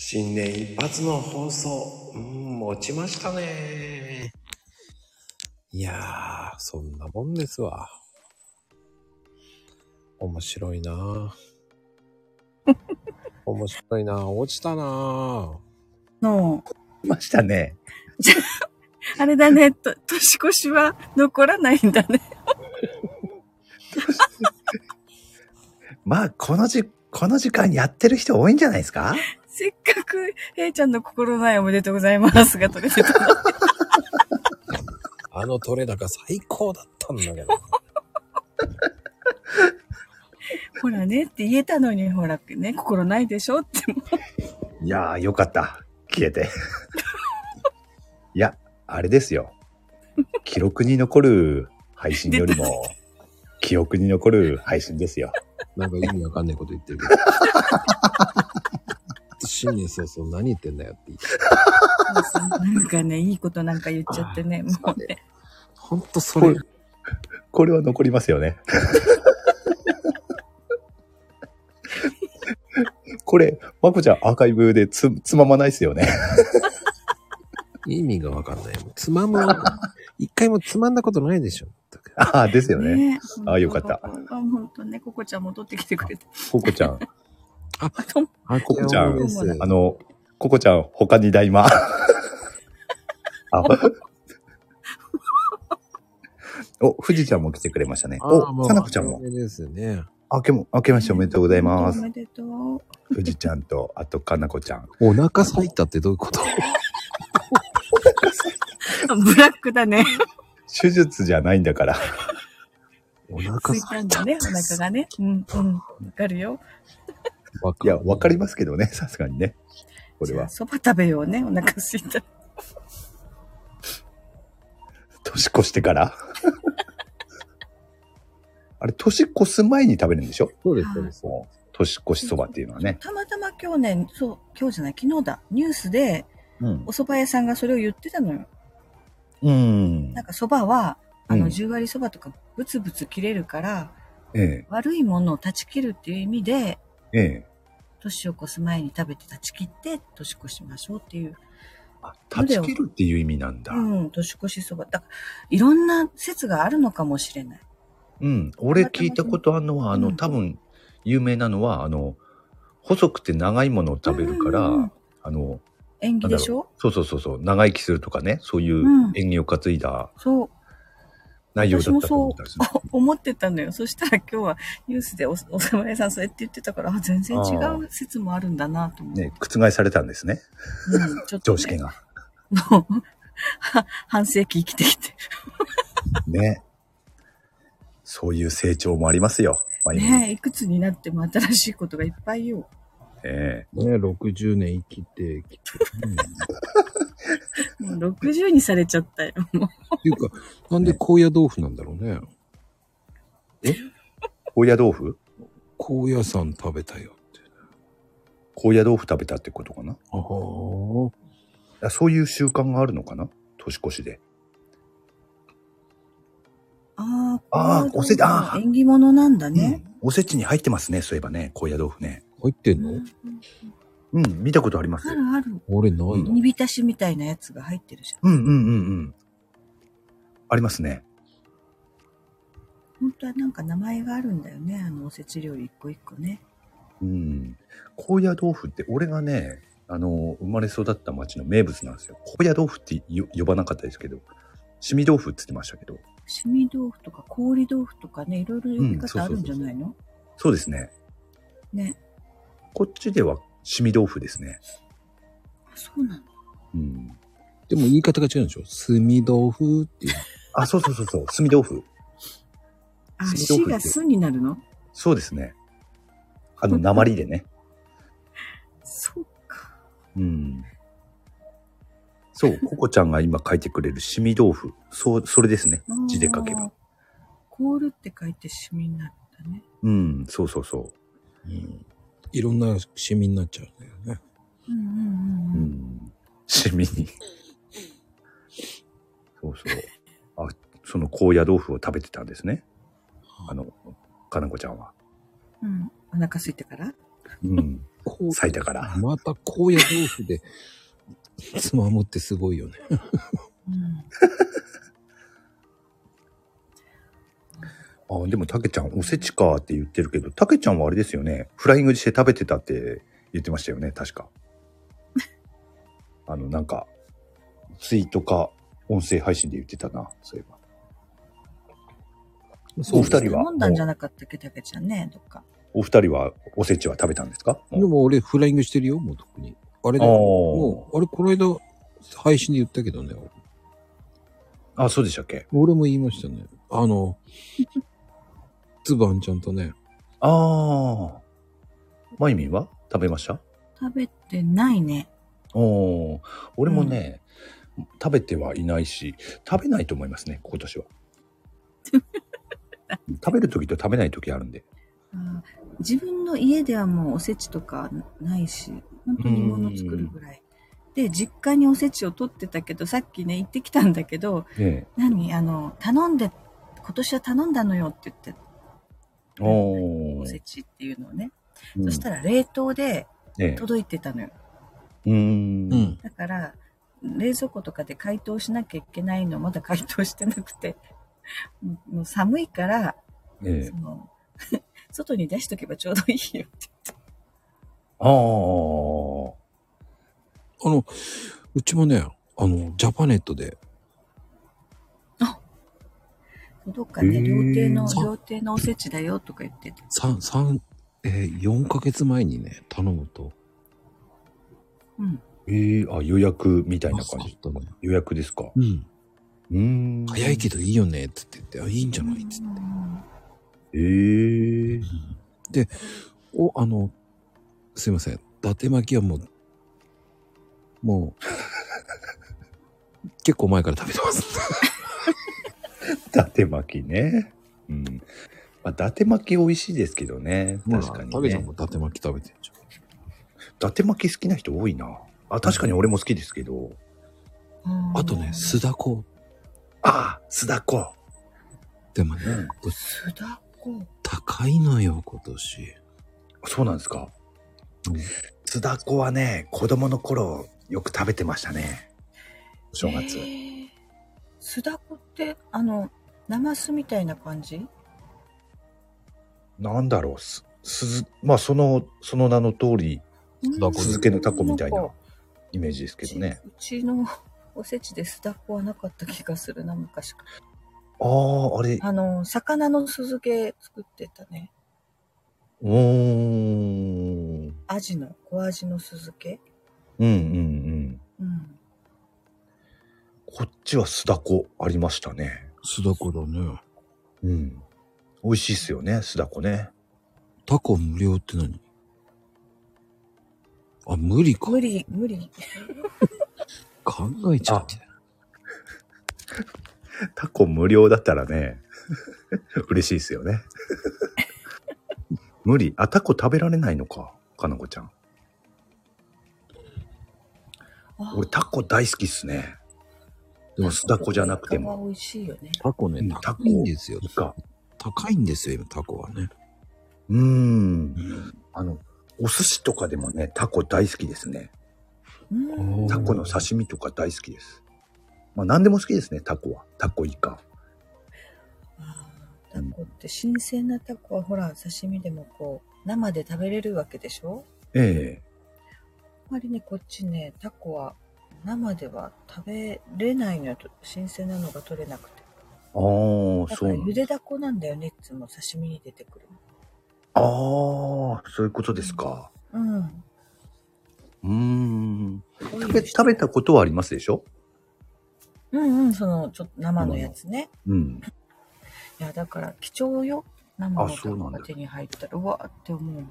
新年一発の放送、うん、持ちましたね。いやー、そんなもんですわ。面白いなぁ 面白いなぁ落ちたなぁの、いましたね。あれだね、と年越しは残らないんだね。まあ、このじ、この時間やってる人多いんじゃないですか？せっかく、へいちゃんの心ないおめでとうございますが取れてたの。あの取れ高最高だったんだけど。ほらねって言えたのに、ほらね、心ないでしょって。いやー、よかった。消えて。いや、あれですよ。記録に残る配信よりも、記憶に残る配信ですよ。なんか意味わかんないこと言ってるけど。新年早々何言ってんだよって言って。なんかね、いいことなんか言っちゃってね、もうね。ほんとそれ、これは残りますよね。これ、まこちゃんアーカイブでつ、つままないですよね。意味がわかんない。つまむ。一回もつまんだことないでしょ。ああ、ですよね。ねあよかったあ、本当ね、ココちゃん戻ってきてくれて。ココちゃん。あ、ココちゃんあの、ココちゃん、他に大魔。あ お、富士ちゃんも来てくれましたね。お、さなこちゃんも。ですね。あけも、明けましておめでとうございますお。めでとう。富士ちゃんと、あと、かなこちゃん。お腹咲いたってどういうこと？あブラックだね。手術じゃないんだから。お腹つい咲いた。たんだね、お腹がね。うん、うん。わかるよ。いや、わかりますけどね、さすがにね。これは。そば食べようね、お腹すいた。年越してから？あれ、年越す前に食べるんでしょ？そうです、そうです。年越しそばっていうのはね。たまたま今日ね、そう、今日じゃない、昨日だ。ニュースで、うんお。蕎麦屋さんがそれを言ってたのよ。うんなん。か蕎麦は、あの、うん10割蕎麦とかブツブツ切れるから、え悪いものを断ち切るっていう意味で、え、ええ。年を越す前に食べて断ち切って、年越しましょうっていう。あ、断ち切るっていう意味なんだ。うん、年越し蕎麦。だから、いろんな説があるのかもしれない。うん。俺聞いたことあるのは、あの、うん多分、有名なのは、あの、細くて長いものを食べるから、うんうんうんあの、縁起でしょ？そうそうそうそう、長生きするとかね、そういううん縁起を担いだそう。内容だったと私もそう思ったんですよ。思ってたのよ。そしたら今日はニュースでおお蕎麦屋さんそうやって言ってたから、あ全然違う説もあるんだなと思って。ね、覆されたんですね、うん、ちょっと、ね、常識が。もうは半世紀生きてきて。ね。そういう成長もありますよ。まあ今ねえ、いくつになっても新しいことがいっぱいよ。ええね、60年生きて、きて もう60にされちゃったよ。もうっていうか、なんで高野豆腐なんだろうね。高野豆腐？高野山食べたよって。高野豆腐食べたってことかな？ああ。あそういう習慣があるのかな？年越しで。ああ、あーおせあー縁起物なんだね。うんおせちに入ってますね、そういえばね、高野豆腐ね。入ってんの？うんうん、見たことありますあるある。俺ないの煮浸しみたいなやつが入ってるじゃん。うんうんうんうん。ありますね。本当はなんか名前があるんだよね。あのおせち料理一個一個ね。うん。高野豆腐って、俺がね、あの、生まれ育った町の名物なんですよ。高野豆腐ってよ呼ばなかったですけど、しみ豆腐って言ってましたけど、しみ豆腐とか氷豆腐とかね、いろいろ呼び方あるんじゃないの、そうですね。ね。こっちではしみ豆腐ですね。あそうなの？うん。でも言い方が違うんでしょ？炭豆腐っていう。あ、そうそうそうそう、すみ豆腐。あ、しみし豆腐ってがすになるの？そうですね。あの、鉛でね。そうか。うん。そう、ココちゃんが今書いてくれるしみ豆腐。そう、それですね。字で書けば。凍るって書いてしみになったね。うん、そうそうそうん。いろんなシミになっちゃうんだよね。うんうんう。ううんうん。ん。しみに。そうそう。あ、その高野豆腐を食べてたんですね。あの、かなこちゃんは。うん。お腹空いてから？うん。咲いたから。また高野豆腐で、つまむってすごいよね。うんあ、でもたけちゃん、おせちかって言ってるけど、たけちゃんはあれですよね。フライングして食べてたって言ってましたよね、確か。あの、なんか、ツイートか音声配信で言ってたな、そういえば。そうお二人は？飲んだんじゃなかったっけ、たけちゃんね、どっか。お二人はおせちは食べたんですか？でも俺フライングしてるよ、もう特に。あれあーで、もう、あれこの間配信で言ったけどね。あ、そうでしたっけ？俺も言いましたね。あの、つばんちゃんとね、ああ。まゆみんは？食べました？食べてないね。おー俺もね、食べてはいないし、食べないと思いますね、今年は。食べる時と食べない時あるんで。自分の家ではもうおせちとかないし、本当に物作るぐらい。で、実家におせちを取ってたけど、さっきね、行ってきたんだけど、え何あの、頼んで、今年は頼んだのよって言って、え。おおせちっていうのをね。うんそしたら冷凍でええ。届いてたのよ。うーん。うん。だから、冷蔵庫とかで解凍しなきゃいけないのまだ解凍してなくて、もう寒いから、ええそ。の 外に出しとけばちょうどいいよってああ。あの、うちもね、あの、ジャパネットで、どっかね、料亭の、料亭のおせちだよとか言ってて。三三えー、4ヶ月前にね、頼むと、うん。ええあ、予約みたいな感じ。あそうだね。予約ですかうん。うーん。早いけどいいよね、つって言って、あ、いいんじゃないつって。ええで、お、あの、すいません。伊達巻きはもう、もう、結構前から食べてます。伊達巻きね。うん。まあ、伊達巻き美味しいですけどね。確かにね食べちゃんも。伊達巻き食べてるじ伊達巻き好きな人多いな。あ、確かに俺も好きですけど。あとね、す、酢だこ。ああ、酢だこ。でもね、うんすだこ。高いのよ、今年。そうなんですか。うん酢だこはね、子供の頃よく食べてましたね。お正月。へーすだこって、あの、ナマスみたいな感じ？なんだろう、す、すず、まあその、その名の通り、酢漬けのタコみたいなイメージですけどね。うちうちのおせちで酢だこはなかった気がするな、昔かああ、あれ、ら。あの、魚の酢漬け作ってたね。うーん。アジの、小アジの酢漬けうんうんうん。うん。こっちは酢だこありましたね。酢だこだね。うん。美味しいっすよね、酢だこね。タコ無料って何？あ、無理か。無理、無理。考えちゃって。タコ無料だったらね、嬉しいっすよね。無理。あ、タコ食べられないのか、かなこちゃん。あ俺タコ大好きっすね。でも酢だこじゃなくても。美味しいよね。タコねうん、高いんですよイ。カ。高いんですよ、今、タコはね。うーん。あの、お寿司とかでもね、タコ大好きですね。うん。タコの刺身とか大好きです。まあ何でも好きですね、タコは。タコイカ。タコって新鮮なタコはほら刺身でもこう生で食べれるわけでしょ？ええあまりねこっちねタコは生では食べれないのよと新鮮なのが取れなくてああ、だそうだ。からゆでだこなんだよねいつも刺身に出てくるああ、そういうことですか。うんうーん。食食べ、食べたことはありますでしょ？うんうんそのちょっと生のやつねうん。いやだから貴重よ生のあタそうなんだコが手に入ったらうわーって思う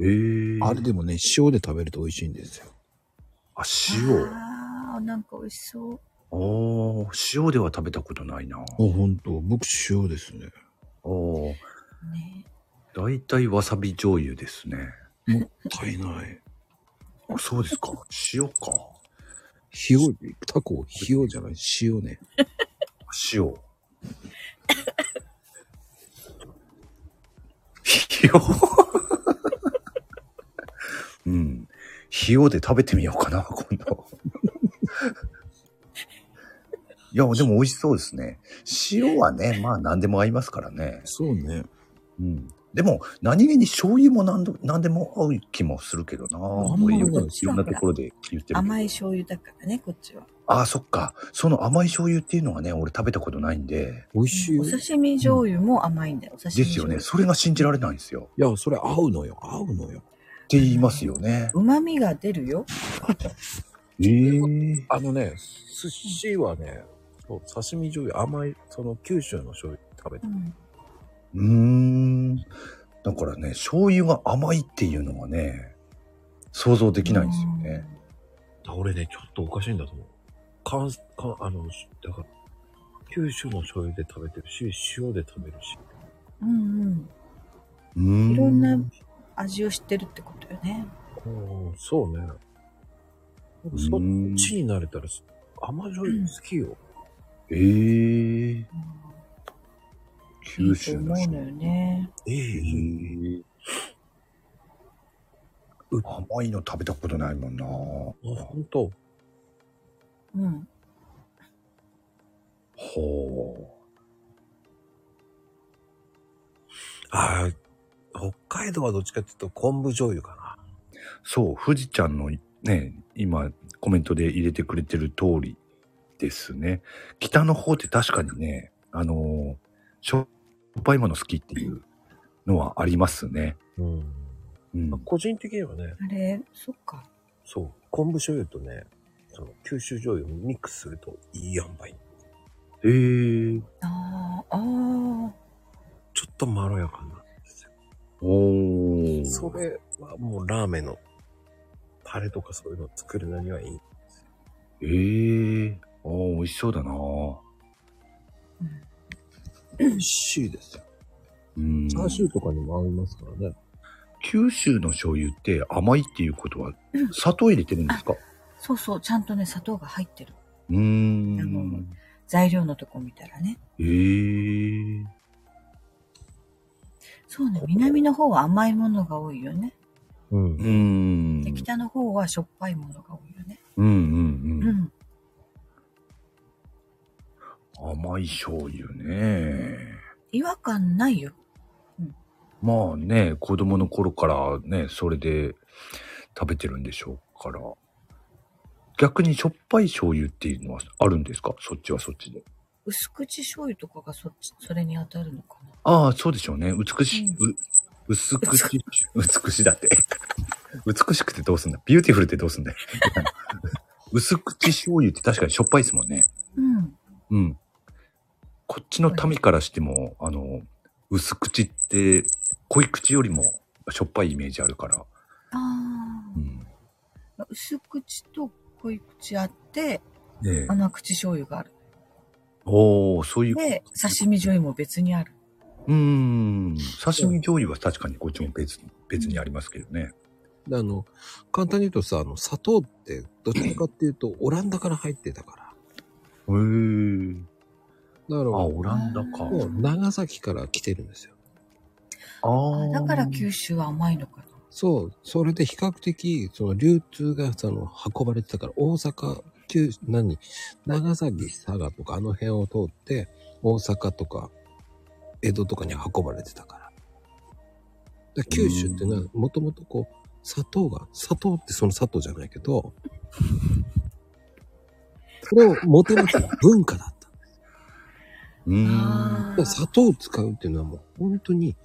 ええあれでもね、塩で食べると美味しいんですよ。あ、塩。あーなんか美味しそうああ、塩では食べたことないな。あ、ほんと。僕塩ですね。ああ、ねだいたいわさび醤油ですね。もったいない。あ、そうですか。塩か。塩、タコ、塩じゃない、塩ね。塩。塩塩で食べてみようかな、今度。いや、でも美味しそうですね。塩はね、まあ何でも合いますからね。そうね。うん。でも、何気に醤油も何で何でも合う気もするけどな。んまりよくねいろんなところで言ってる。甘い醤油だからね、こっちは。ああ、そっか。その甘い醤油っていうのはね、俺食べたことないんで。美味しいよ。おい刺身醤油も甘いんだよ。お刺身ですよね。それが信じられないんですよ。や、それ合うのよ。合うのよ。って言いますよね。旨味が出るよ。ええあのね、寿司はね、そう刺身醤油、甘い、その九州の醤油食べてう。ん。うーん。だからね、醤油が甘いっていうのはね、想像できないんですよね。俺ね、ちょっとおかしいんだと思う。かん、かあの、だから、九州の醤油で食べてるし、塩で食べるし。うんうーうん。ん。いろんな味を知ってるってことよね。うん、そうね。そっちに慣れたら、甘醤油好きよ。ええい九いと州の人思うのよね。ええへえう甘いの食べたことないもんな。あ、ほんと。うん。ほああ、北海道はどっちかっていうと昆布醤油かな。う。そう、富士ちゃんのね、今コメントで入れてくれてる通りですね。北の方って確かにね、あのーしょっぱいもの好きっていうのはありますね。うん。うん。個人的にはね、あれ、そっか。そう、昆布醤油とね、その九州醤油をミックスするといい塩梅。へえ。ああ、ああ。ちょっとまろやかなんですよ。おー。それはもうラーメンのタレとかそういうのを作るのにはいい。ええああ、美味しそうだな。美味しいですよ。うん。チャーシューとかにも合いますからね。九州の醤油って甘いっていうことは砂糖入れてるんですか？そうそう、ちゃんとね、砂糖が入ってる。うーん。材料のとこ見たらね。ええそうね、南の方は甘いものが多いよね。うんう。ーん。で、北の方はしょっぱいものが多いよね。うんうんううん。ん。甘い醤油ね。違和感ないよ。まあね、子供の頃からね、それで食べてるんでしょうから。逆にしょっぱい醤油っていうのはあるんですか？そっちはそっちで。薄口醤油とかがそっち、それに当たるのかな？ああ、そうでしょうね。美しい、うう薄口、美しいだって。美しくてどうすんだ？ビューティフルってどうすんだよ。薄口醤油って確かにしょっぱいですもんね。うん。うん。こっちの民からしても、あの、薄口って、濃い口よりもしょっぱいイメージあるから。ああう。ん。薄口と濃い口あって、ねえ。甘口醤油がある。おー、そういう。で、刺身醤油も別にある。うーん。刺身醤油は確かにこっちも別に、別にありますけどね。であの、簡単に言うとさ、あの、砂糖って、どちらかっていうと、オランダから入ってたから。へー。だから、あ、オランダか。もう長崎から来てるんですよ。あーだから九州は甘いのかな。そう、それで比較的、その流通が、その、運ばれてたから、大阪、九、何、長崎、佐賀とか、あの辺を通って、大阪とか、江戸とかに運ばれてたから。で九州ってのは、もともとこう、砂糖が、砂糖ってその砂糖じゃないけど、それをもてなす文化だった。うーん。砂糖を使うっていうのはもう本当に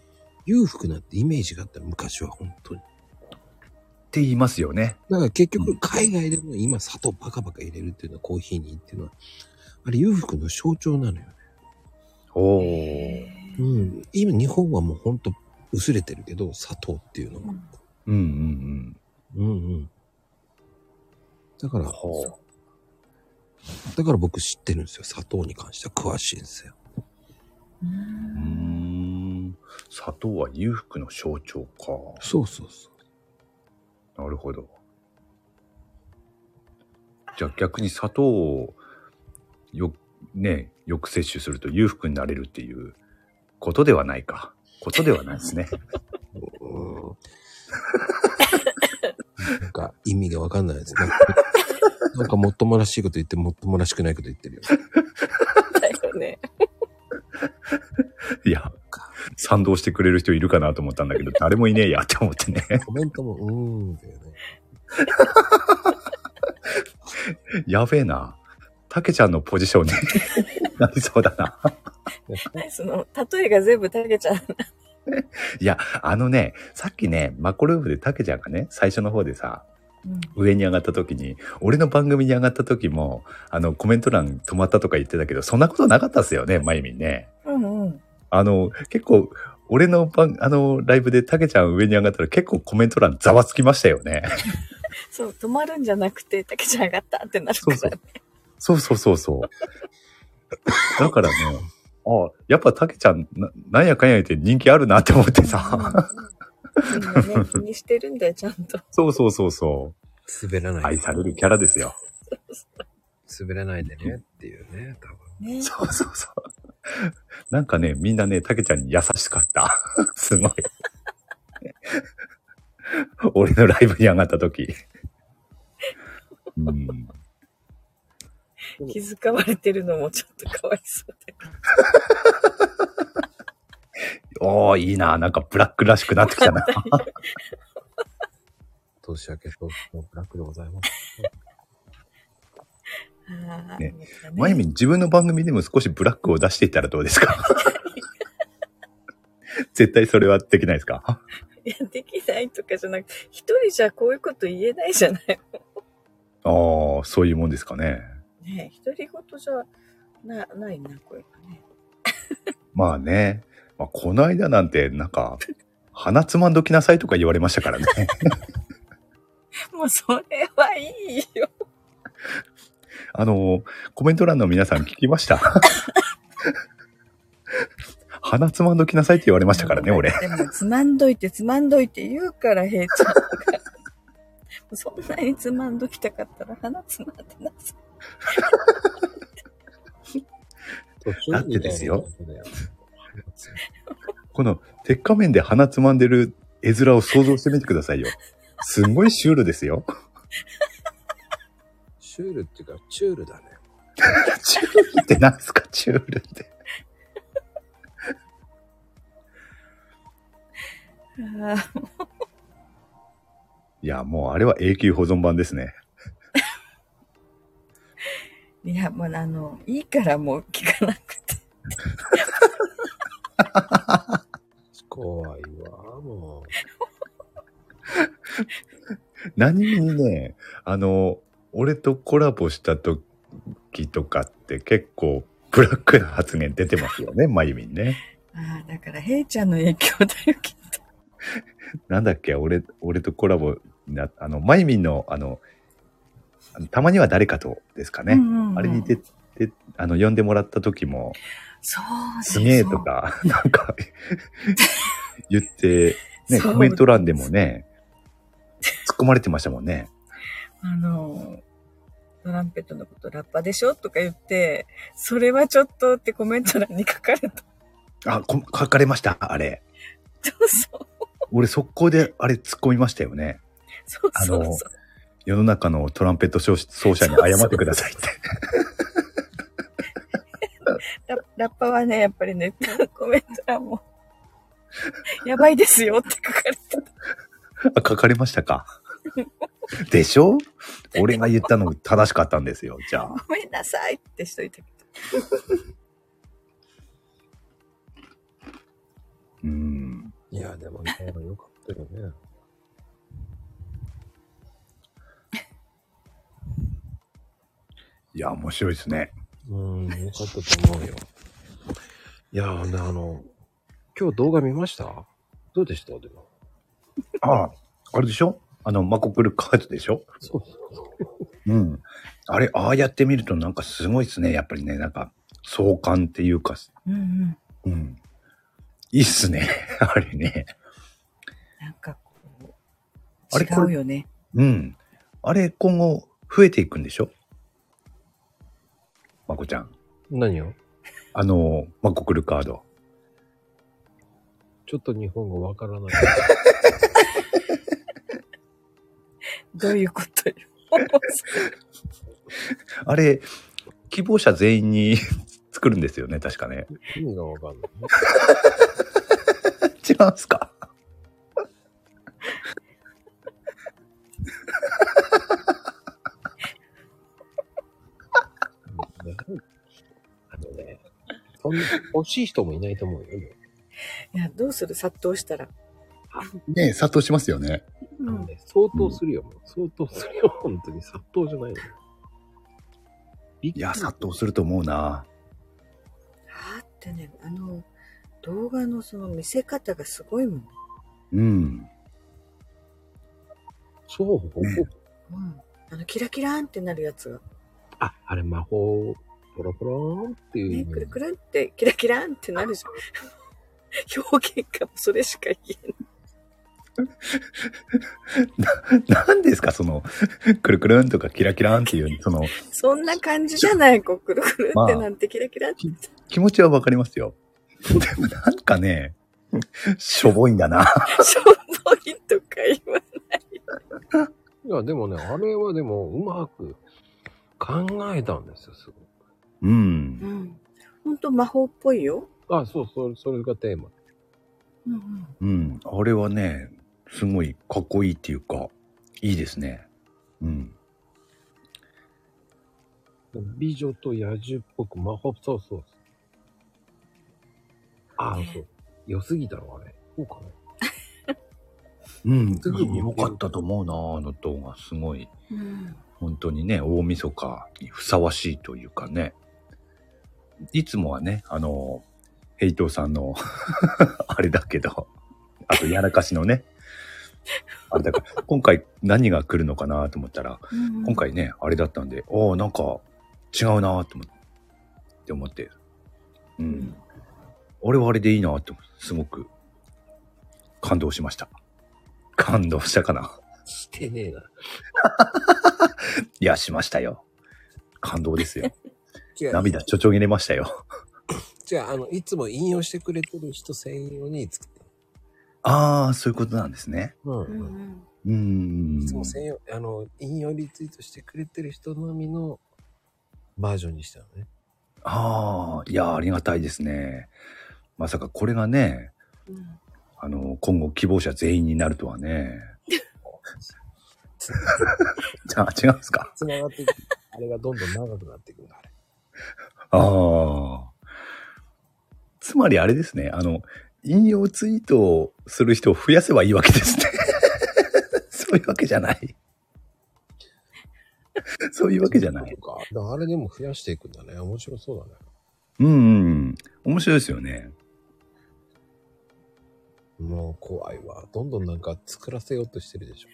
裕福なってイメージがあった昔は本当に。って言いますよね。だから結局海外でも今砂糖バカバカ入れるっていうのはコーヒーにっていうのは、あれ裕福の象徴なのよね。おー。へーうん。今日本はもう本当薄れてるけど、砂糖っていうのは。うんうんうんうんうん。だからだから僕知ってるんですよ。砂糖に関しては詳しいんですよ。うん。砂糖は裕福の象徴か。そうそうそう。なるほど。じゃあ逆に砂糖をよ、ね、よく摂取すると裕福になれるっていうことではないか。ことではないですね。う んなんか意味がわかんないです。なんか、なんかもっともらしいこと言って、もっともらしくないこと言ってるよ。だよね。いや、賛同してくれる人いるかなと思ったんだけど、誰もいねえやって思ってね。コメントも、うーんだよね。やべえな。たけちゃんのポジションに なりそうだな。その、例えが全部たけちゃん。いや、あのね、さっきね、マコルームでたけちゃんがね、最初の方でさ、上に上がった時に、俺の番組に上がった時も、あの、コメント欄止まったとか言ってたけど、そんなことなかったっすよね、まゆみんね。うんうん。あの、結構、俺の番、あの、ライブでたけちゃん上に上がったら結構コメント欄ざわつきましたよね。そう、止まるんじゃなくて、たけちゃん上がったってなるからね。そうそうそうそう。だからね、あやっぱたけちゃんな、なんやかんや言って人気あるなって思ってさ。みんなね、気にしてるんだよ、ちゃんと。そうそうそうそ滑らう。ない。愛されるキャラですよ。滑らないでねっていうね、多分。ね。そうそうそう。なんかね、みんなね、たけちゃんに優しかった。すごい。俺のライブに上がった時。うん。気遣われてるのもちょっとかわいそうだけど。おー、いいな。なんかブラックらしくなってきたな。年明け早々ブラックでございます。ねねまゆみん、自分の番組でも少しブラックを出していったらどうですか？絶対それはできないですか？いや、できないとかじゃなくて、一人じゃこういうこと言えないじゃない。ああ、そういうもんですかね。ね独り言じゃな、ないな、これがね。まあね。まあ、この間なんて、なんか、鼻つまんどきなさいとか言われましたからね。もうそれはいいよ。あの、コメント欄の皆さん聞きました？鼻つまんどきなさいって言われましたからね、俺。でも、つまんどいて、つまんどいて言うから、平ちゃんが。そんなにつまんどきたかったら、鼻つまんでなさ だってですよ。この、鉄仮面で鼻つまんでる絵面を想像してみてくださいよ。すんごいシュールですよ。シュールっていうか、チュールだね。チュールって何すか、チュールって。い。や、もうあれは永久保存版ですね。いや、もうあの、いいからもう聞かなくて。怖いわ、も 何気にね、あの、俺とコラボした時とかって結構ブラックな発言出てますよね、まゆみんね。ああ、だから、平ちゃんの影響だよ、きっと。なんだっけ、俺、俺とコラボにな、あの、まゆみんの、あの、あのたまには誰かとですかね。うんうんうんあれに出て、あの、呼んでもらった時も、そうすげえと。か、なんか、言って、ね、そうコメント欄でもね、突っ込まれてましたもんね。あの、トランペットのことラッパーでしょとか言って、それはちょっとってコメント欄に書かれた。あ、こ書かれました、あれ。そうそう。俺速攻であれ突っ込みましたよね。そうそうあのそう。世の中のトランペット奏奏者に謝ってくださいって。ララッパはね、やっぱりね、コメント欄も、やばいですよって書かれてた。あ、書かれましたか？でしょ？俺が言ったの正しかったんですよ、じゃあ。ごめんなさいってしといたけうん。う。いや、でもね、よかったよね。いや、面白いですね。うん、よかったと思うよ。いやーね、あの、今日動画見ました？どうでした？でも。ああ、あれでしょ？あの、マコクルカードでしょ？そううん。あれ、ああやってみるとなんかすごいですね。やっぱりね、なんか、壮観っていうか、ど。うんうん。うん。いいっすね。あれね。なんかこう、あれこれ違うよね。うん。あれ、今後、増えていくんでしょ？まこちゃん。何を？あの、マコクルカード。ちょっと日本語わからない。どういうことよ。あれ、希望者全員に 作るんですよね、確かね。意味がわかんない。違うんすか？んな欲しい人もいないと思うよ。もいや、どうする？殺到したら。ねえ、殺到しますよね。うあのね相当するよ、もう相当するよ、本当に。殺到じゃないのいや、殺到すると思うな。だってね、あの、動画のその見せ方がすごいもん。うん。そう、ねうん。あの、キラキラーンってなるやつが。あ、あれ魔法、ポロポローンっていう。ね、くるくるって、キラキラーンってなるじゃん。表現がもうそれしか言えない。何ですかその、くるくるんとかキラキランっていう、その、そんな感じじゃない、こう、くるくるってなんてキラキラって。気持ちはわかりますよ。でもなんかね、しょぼいんだな。しょぼいとか言わいや、でもね、あれはでも、うまく考えたんですよ、すごく。うんう。ん。ほんと魔法っぽいよ。あ、そうそう、それがテーマ。うんうん。あれはね、すごいかっこいいっていうか、いいですね。うん。美女と野獣っぽく魔法、そうそう。あ、そう。良すぎたのあれ。そうかな。うん。すぐに良かったと思うな、あの動画。すごい。うん。うん。本当にね、大晦日にふさわしいというかね。いつもはね、あの、ヘイトさんの、あれだけど、あとやらかしのね、あれだから、今回何が来るのかなと思ったら、うん今回ね、あれだったんで、おおなんか違うなと思って思って、う。うんん。あれはあれでいいなって、すごく感動しました。感動したかなしてねえな。いや、しましたよ。感動ですよ。違う。涙ちょちょぎれましたよ。違う、あの、いつも引用してくれてる人専用に作ってああ、そういうことなんですね。る。うんううん。いつも専用、あの、引用リツイートしてくれてる人のみのバージョンにしたのね。ああ、いや、ありがたいですね。まさかこれがね、うん。あの、今後希望者全員になるとはね。じゃあ、違うんですか？繋がっていく。あれがどんどん長くなっていくんだ、あれ。ああ。つまりあれですね。あの、引用ツイートをする人を増やせばいいわけですね。そういうわけじゃない。そういうわけじゃない。そうか。だからあれでも増やしていくんだね。面白そうだね。うんうん。面白いですよね。もう怖いわ。どんどんなんか作らせようとしてるでしょ。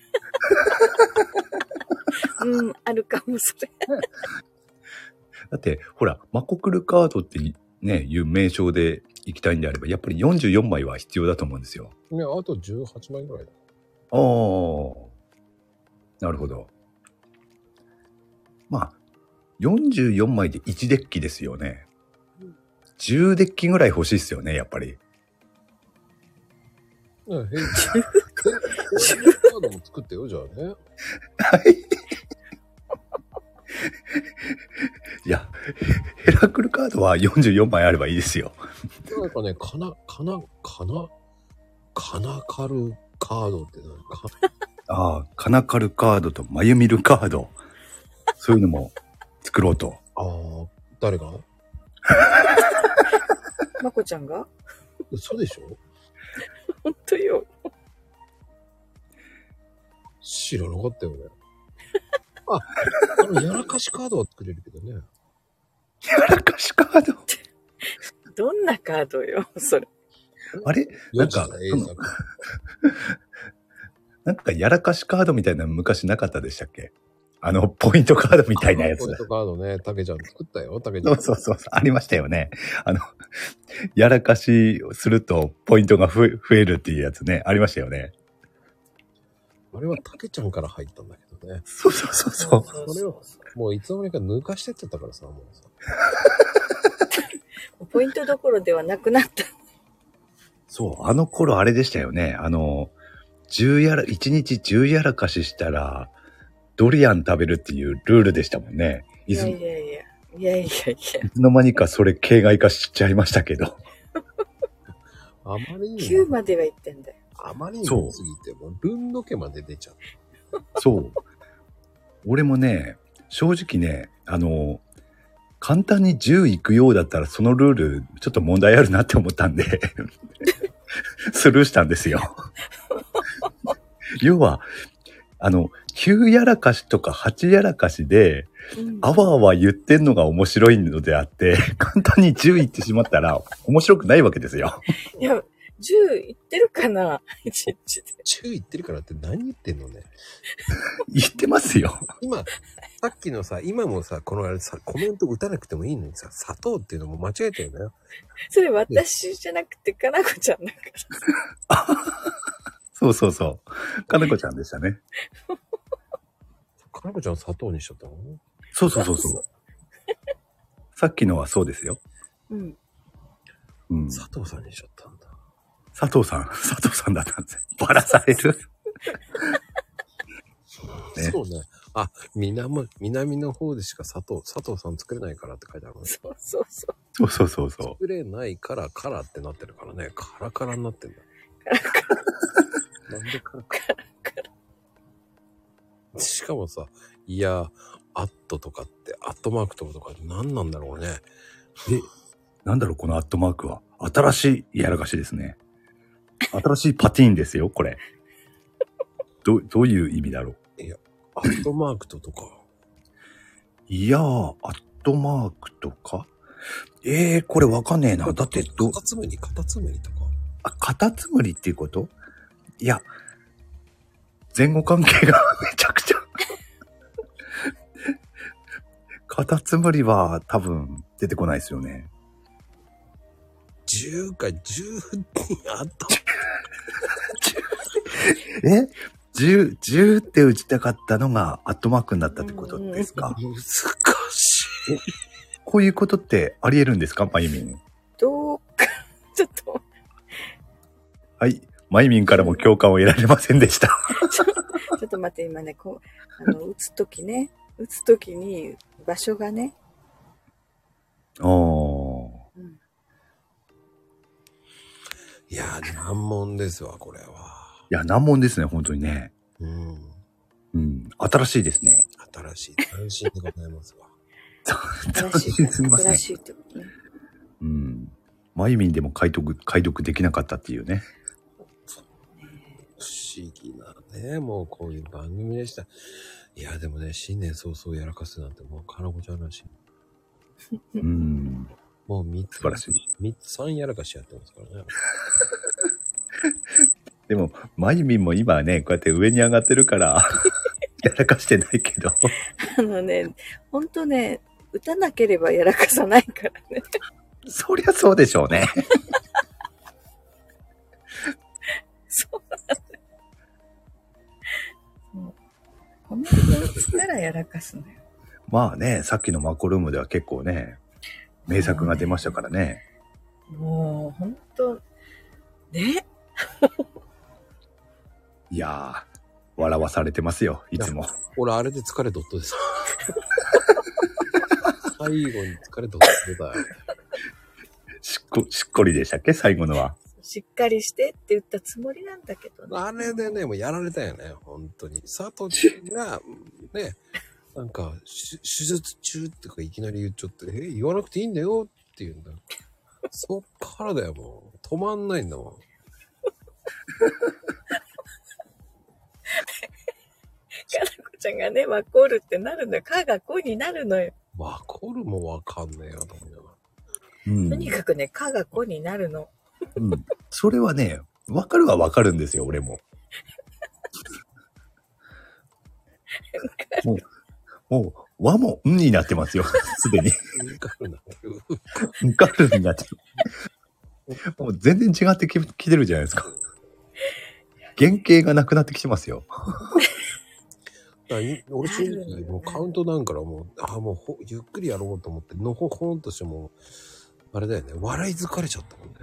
うん、あるかも、それ。だって、ほら、マコクルカードってね、いう名称で行きたいんであれば、やっぱり44枚は必要だと思うんですよ。ね、あと18枚ぐらいだ。ああ。なるほど。まあ、44枚で1デッキですよね。10デッキぐらい欲しいですよね、やっぱり。ね、へい。へい。カードも作ってよ、じゃあね。はい。いや、ヘラクルカードは44枚あればいいですよ。なんかね、かな、かな、かな、かなかるカードってなんか、ああ、カナカルカードとマユミルカード。そういうのも作ろうと。ああ、誰が？まこちゃんが？嘘でしょ？本当よ。知らなかったよね。あ、あの、やらかしカードは作れるけどね。やらかしカード。どんなカードよ、それ。あれ？なんか。なんかやらかしカードみたいなの昔なかったでしたっけ？あの、ポイントカードみたいなやつポイン。トカードね、たけちゃん作ったよ、たけちゃ。そうんそうそうそう、ありましたよね。あの、やらかしするとポイントが増え増えるっていうやつね、ありましたよね。あれはたけちゃんから入ったんだけ？どね。そうそうそうそう。それをもういつの間にか抜かしてっちゃったからさ、もうさ。ポイントどころではなくなった。そう、あの頃あれでしたよね。あの、10やら、1日10やらかししたら、ドリアン食べるっていうルールでしたもんね。いやいやいや。いやいやいや。いつの間にかそれ形骸化しちゃいましたけど。あまりに9も、までは行ってんだよ。あまりにも過ぎて、もうルンド家まで出ちゃう。そう。俺もね、正直ね、あの、簡単に10行くようだったらそのルールちょっと問題あるなって思ったんで、スルーしたんですよ。要は、あの、9やらかしとか8やらかしで、うんあわあわ言ってんのが面白いのであって、簡単に10行ってしまったら面白くないわけですよ。いや、10行ってるかな？一日で。中言ってるからって何言ってんのね？言ってますよ。今、さっきのさ、今もさ、このあれさ、コメント打たなくてもいいのにさ、砂糖っていうのも間違えたよね。それ私じゃなくて、かなこちゃんだから。そうそうそう。かなこちゃんでしたね。かなこちゃん砂糖にしちゃったの？そうそうそうそう。さっきのはそうですよ。うん。うん。佐藤さんにしちゃったんだ。佐藤さん、佐藤さんだったんです。バラされる。ねそうね。あ、南、南の方でしか佐藤、佐藤さん作れないからって書いてあるのね。そうそうそう。そうそうそうそ作れないから、カラってなってるからね。カラカラになってんだ。なんでカラカラしかもさ、いや、アットとかって、アットマークとかとか何なんだろうね。う。え、なんだろう、このアットマークは。新しいやらかしですね。新しいパティーンですよ、これ。ど、どういう意味だろう？アットマークととか。いやー、アットマークとか？ええー、これわかんねえな。だって、ど、カタツムリ、カタツムリとか。あ、カタツムリっていうこと？いや、前後関係が めちゃくちゃ。カタツムリは多分出てこないですよね。10か10にあった。え ?10、10って打ちたかったのがアットマークになったってことですか？難しい。こういうことってあり得るんですか？マイミン。どうか、ちょっと、はい。マイミンからも共感を得られませんでした。ちょっと待って、今ね、こう、あの、打つときね、打つときに場所がね、おー。いやー、難問ですわ、これは。いや、難問ですね、本当にね。うん。うん。新しいですね。新しい。安心でございますわ。新しい、すみません新。しいってことね。うん。マイミンでも解読、解読できなかったっていうね。不思議なね、もうこういう番組でした。いや、でもね、新年早々やらかすなんてもう、かなこちゃんらしい。うん。もう3つ。素晴らしい。3つ、3やらかしやってますからね。でも、マイミンも今はね、こうやって上に上がってるから、やらかしてないけど。あのね、ほんとね、打たなければやらかさないからね。そりゃそうでしょうね。そうなんだよ。そうコメント打ったらやらかすのよ。まあね、さっきのマコルームでは結構ね、名作が出ましたからね。もう、ほんと、ね？いやー、笑わされてますよ、いつも。俺、あれで疲れドットです。最後に疲れドットだよ。しっこ、しっこりでしたっけ？最後のは。しっかりしてって言ったつもりなんだけどね。あれでね、もうやられたよね、本当に。佐藤ちゃんが、ね、なんか、し手術中ってかいきなり言っちゃって、え、言わなくていいんだよって言うんだ。そっからだよ、もう。止まんないんだもん。かなこちゃんがね、ワコールってなるのよ。かがこになるのよ。わかるもわかんねえよ、と思いながら。うんとにかくね、かがこになるの。うん。それはね、わかるはわかるんですよ、俺も。もう、もう、和も、んになってますよ、すでに。わかるなってる。んかるになってる。もう全然違ってききてるじゃないですか。原型がなくなってきてますよ。い俺正直、もうカウントダウンからもう、ああ、もうほゆっくりやろうと思って、のほほんとしてもう、あれだよね、笑い疲れちゃったもんね。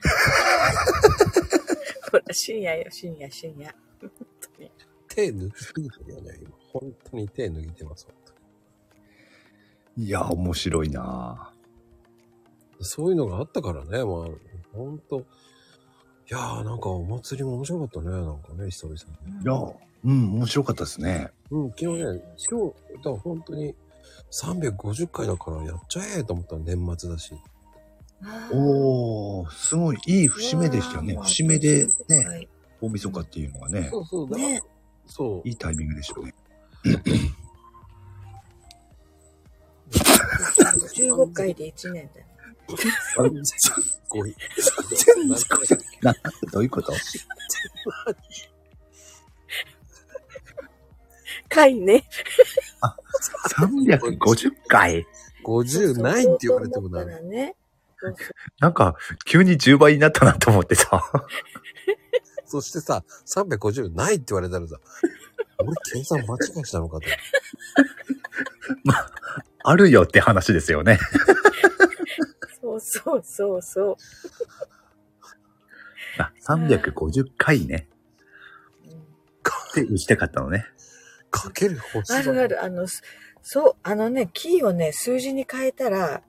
ほら、深夜よ、深夜、深夜。本当に。手抜きすぎてるよね、今。本当に手抜いてます、本当にいや、面白いなそういうのがあったからね、まあ、ほんと。いやー、なんかお祭りも面白かったね、なんかね、久々に。いや、うん、面白かったですね。うん、昨日ね、今日、だから本当に350回だからやっちゃえと思ったら年末だし。おー、すごいいい節目でしたよね。節目でね、はい大晦日っていうのがね、そうそう、だから、ねそう。いいタイミングでしたね。15回で1年だよ。すごい。な、どういうこと？回ね。?350 回？50ないって言われてもなそう。そうそう思ったらね。そうそうなんか、急に10倍になったなと思ってさ。そしてさ、350ないって言われたらさ、俺計算間違いしたのかと。あるよって話ですよね。そうそうそうそう。あ、350回ね。うんって打ちたかったのね。かける星あるある。あの、すそう、あのね、キーをね、数字に変えたら、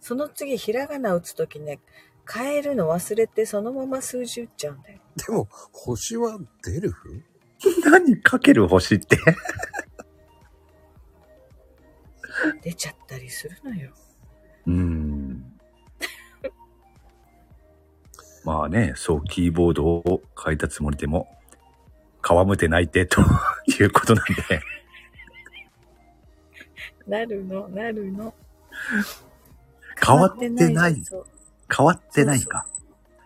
その次、ひらがな打つときね、変えるの忘れて、そのまま数字打っちゃうんだよ。でも、星はデルフ何かける星って？出ちゃったりするのよ。うーん。まあね、そう、キーボードを変えたつもりでも、皮むてないて、ということなんで。なるの、なるの。変わってない。変わってないか。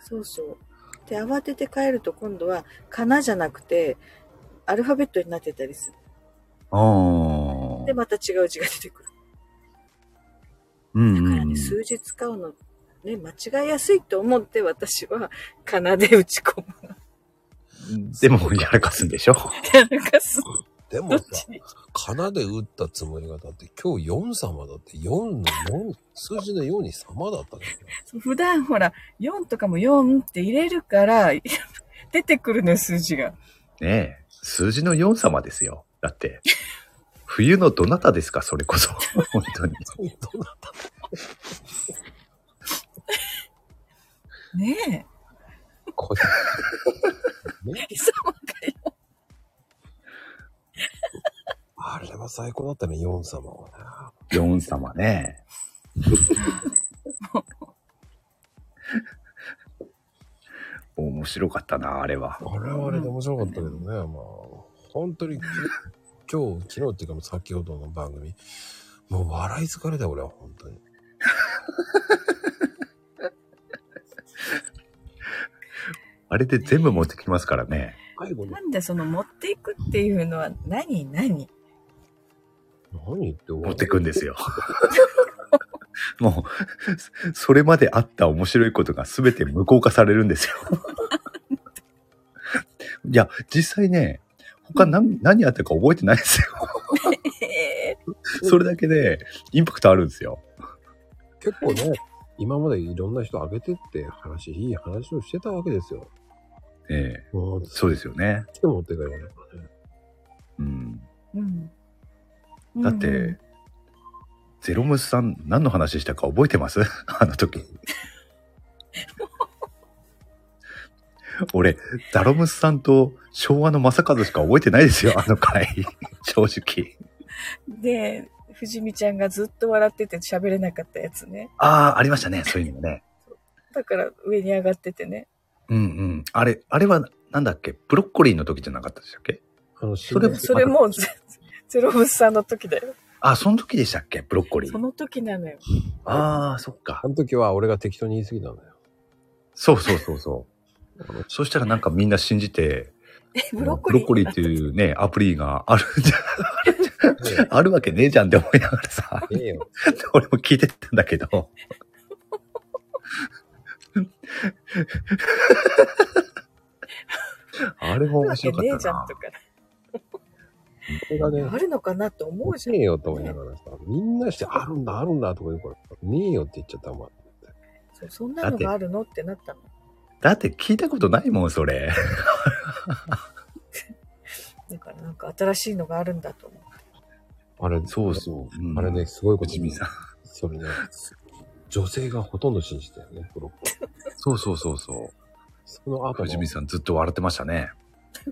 そうそう。で、慌てて変えると今度は、かなじゃなくて、アルファベットになってたりする。ああ。で、また違う字が出てくる。うんだからね、うん。数字使うの、ね、間違いやすいと思って私は、かなで打ち込む。でも、やらかすんでしょ？やらかす。でもさかなで打ったつもりがだって今日4様だって4の4、数字の4に様だったんだよ。普段ほら、4とかも4って入れるから、出てくるのよ、数字が。ねえ。数字の4様ですよ。だって。冬のどなたですか？それこそ。本当に。どうなったねこれ、ねえ。、貴様かよ。あれは最高だったね、4様はね。4様ね。面白かったな、あれは。あれはあれで面白かったけどね、まあ、本当に、今日、昨日っていうか先ほどの番組、もう笑い疲れだよ、俺は、本当に。あれで全部持ってきますからね。なんでその持っていくっていうのは何何？何言って持ってくんですよ。もう、それまであった面白いことが全て無効化されるんですよ。いや、実際ね、他何何あったか覚えてないですよ。え それだけでインパクトあるんですよ。結構ね、今までいろんな人挙げてって話、いい話をしてたわけですよ。ええもう、そうですよね。来て持ってかよ、ね。うん。うん。だって、うんゼロムスさん何の話したか覚えてます？あの時。俺、ザロムスさんと昭和の正和しか覚えてないですよ、あの回。正直。で、藤見ちゃんがずっと笑ってて喋れなかったやつね。ああ、ありましたね、そういうのもね。だから上に上がっててね。うんうん。あれ、あれはなんだっけ？ブロッコリーの時じゃなかったでしたっけ？あの、それそれもうゼ、ゼロブスさんの時だよ。あ、その時でしたっけ？ブロッコリー。その時なのよ。ああ、そっかあ。の時は俺が適当に言い過ぎたんだよ。そうそうそうそう。そしたらなんかみんな信じて、え、ブロッコブリー？ロッコリーっていうね、アプリがあるんじゃ、あるわけねえじゃんって思いながらさ、ええよ。俺も聞いてたんだけど。あれも面白かったなねえじゃんと。か。これがね、あるのかなって思うじゃん。ねえよと思いながらさ、みんなしてあるんだ、あるんだとか言うから、ねえよって言っちゃったもん。そうそんなのがあるのってなったの。だって聞いたことないもん、それ。だからなんか新しいのがあるんだと思う。あれ、そうそう。うんあれね、、すごいこと藤見さん。それね、女性がほとんど信じたよね、コロッケ。そうそうそうそう。その後の藤見さんずっと笑ってましたね。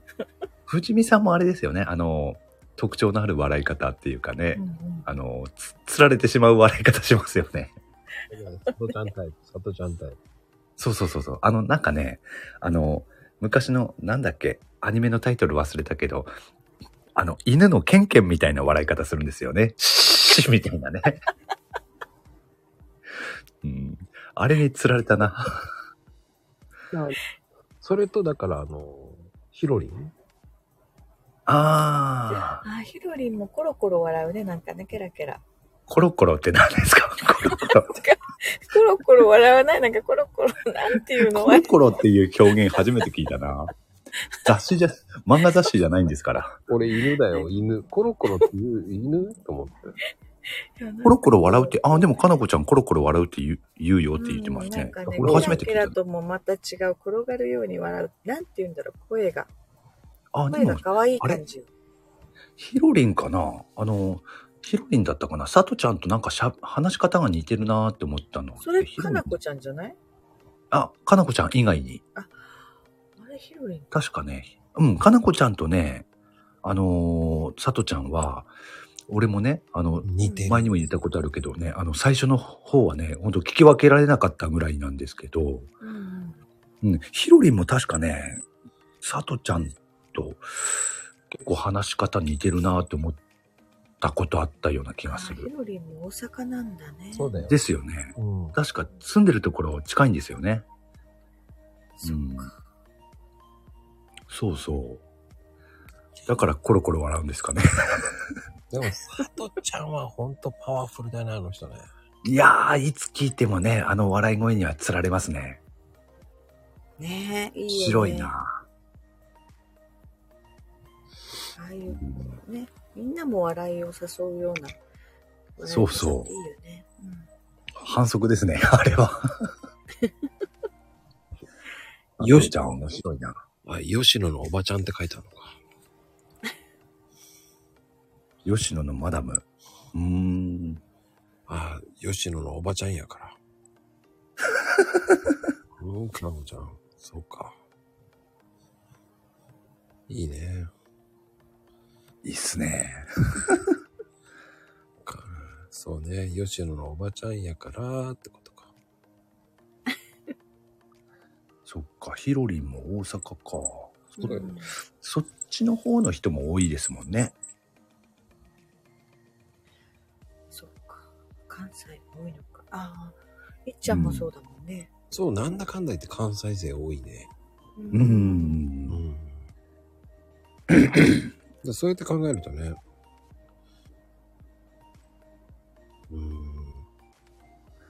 藤見さんもあれですよね。あの、特徴のある笑い方っていうかね、うんうんあの、つ、つられてしまう笑い方しますよね。佐藤ちゃんタイプ、佐藤ちゃんタイプ。そうそうそうそう。あの、なんかね、あの、昔の、なんだっけ、アニメのタイトル忘れたけど、あの、犬のケンケンみたいな笑い方するんですよね。シッみたいなね。うん。あれに釣られたな。それと、だから、あの、ヒロリンあー、あ、ヒロリンもコロコロ笑うね、なんかね、ケラケラ。コロコロって何ですか？コロコロ。コロコロ笑わない？なんかコロコロ、なんていうの？コロコロっていう表現初めて聞いたな。雑誌じゃ、漫画雑誌じゃないんですから。俺犬だよ、犬。コロコロって言う犬？と思って。コロコロ笑うって、あ、でもかなこちゃんコロコロ笑うって言う言うよって言ってますね。うんなんかね、俺初めて聞いたケラケラ。ともまた違う、転がるように笑う。なんて言うんだろう、声が。あ、で声がも、可愛い感じ。ヒロリンかな？あの、ヒロリンだったかな？さとちゃんとなんかしゃ、話し方が似てるなーって思ったの。それ、ヒロリン？かなこちゃんじゃない？あ、かなこちゃん以外に。あれ、ヒロリン確かね。うん、かなこちゃんとね、あのー、さとちゃんは、俺もね、あの、似てる。前にも言ったことあるけどね、あの、最初の方はね、ほんと聞き分けられなかったぐらいなんですけど、うんうん。うん、ヒロリンも確かね、さとちゃんと結構話し方似てるなって思ったことあったような気がする。ロリンも大阪なんだね。そうだよ。ですよね。うん。確か住んでるところ近いんですよね。そっか。そうそう。だからコロコロ笑うんですかね。でも、佐藤ちゃんはほんとパワフルだな、あの人ね。いやー、いつ聞いてもね、あの笑い声にはつられますね。ねえ、いいよ、ね。白い。な。ああいうね、みんなも笑いを誘うような。そうそう笑いいいよね。反則ですね、あれは。よしちゃん面白いな。あ、吉野のおばちゃんって書いてあるのか。吉野のマダム。うーん。あ、吉野のおばちゃんやから。うん、かのちゃん。そうか。いいね。いいっすね。かそうね。吉野のおばちゃんやからってことか。そっか、ヒロリンも大阪か。そうだよねんそっちの方の人も多いですもんね。そっか。関西多いのか。ああ、いっちゃんもそうだもんね。そう、なんだかんだ言って関西勢多いね。ううー。。うんん。でそうやって考えるとね。うん。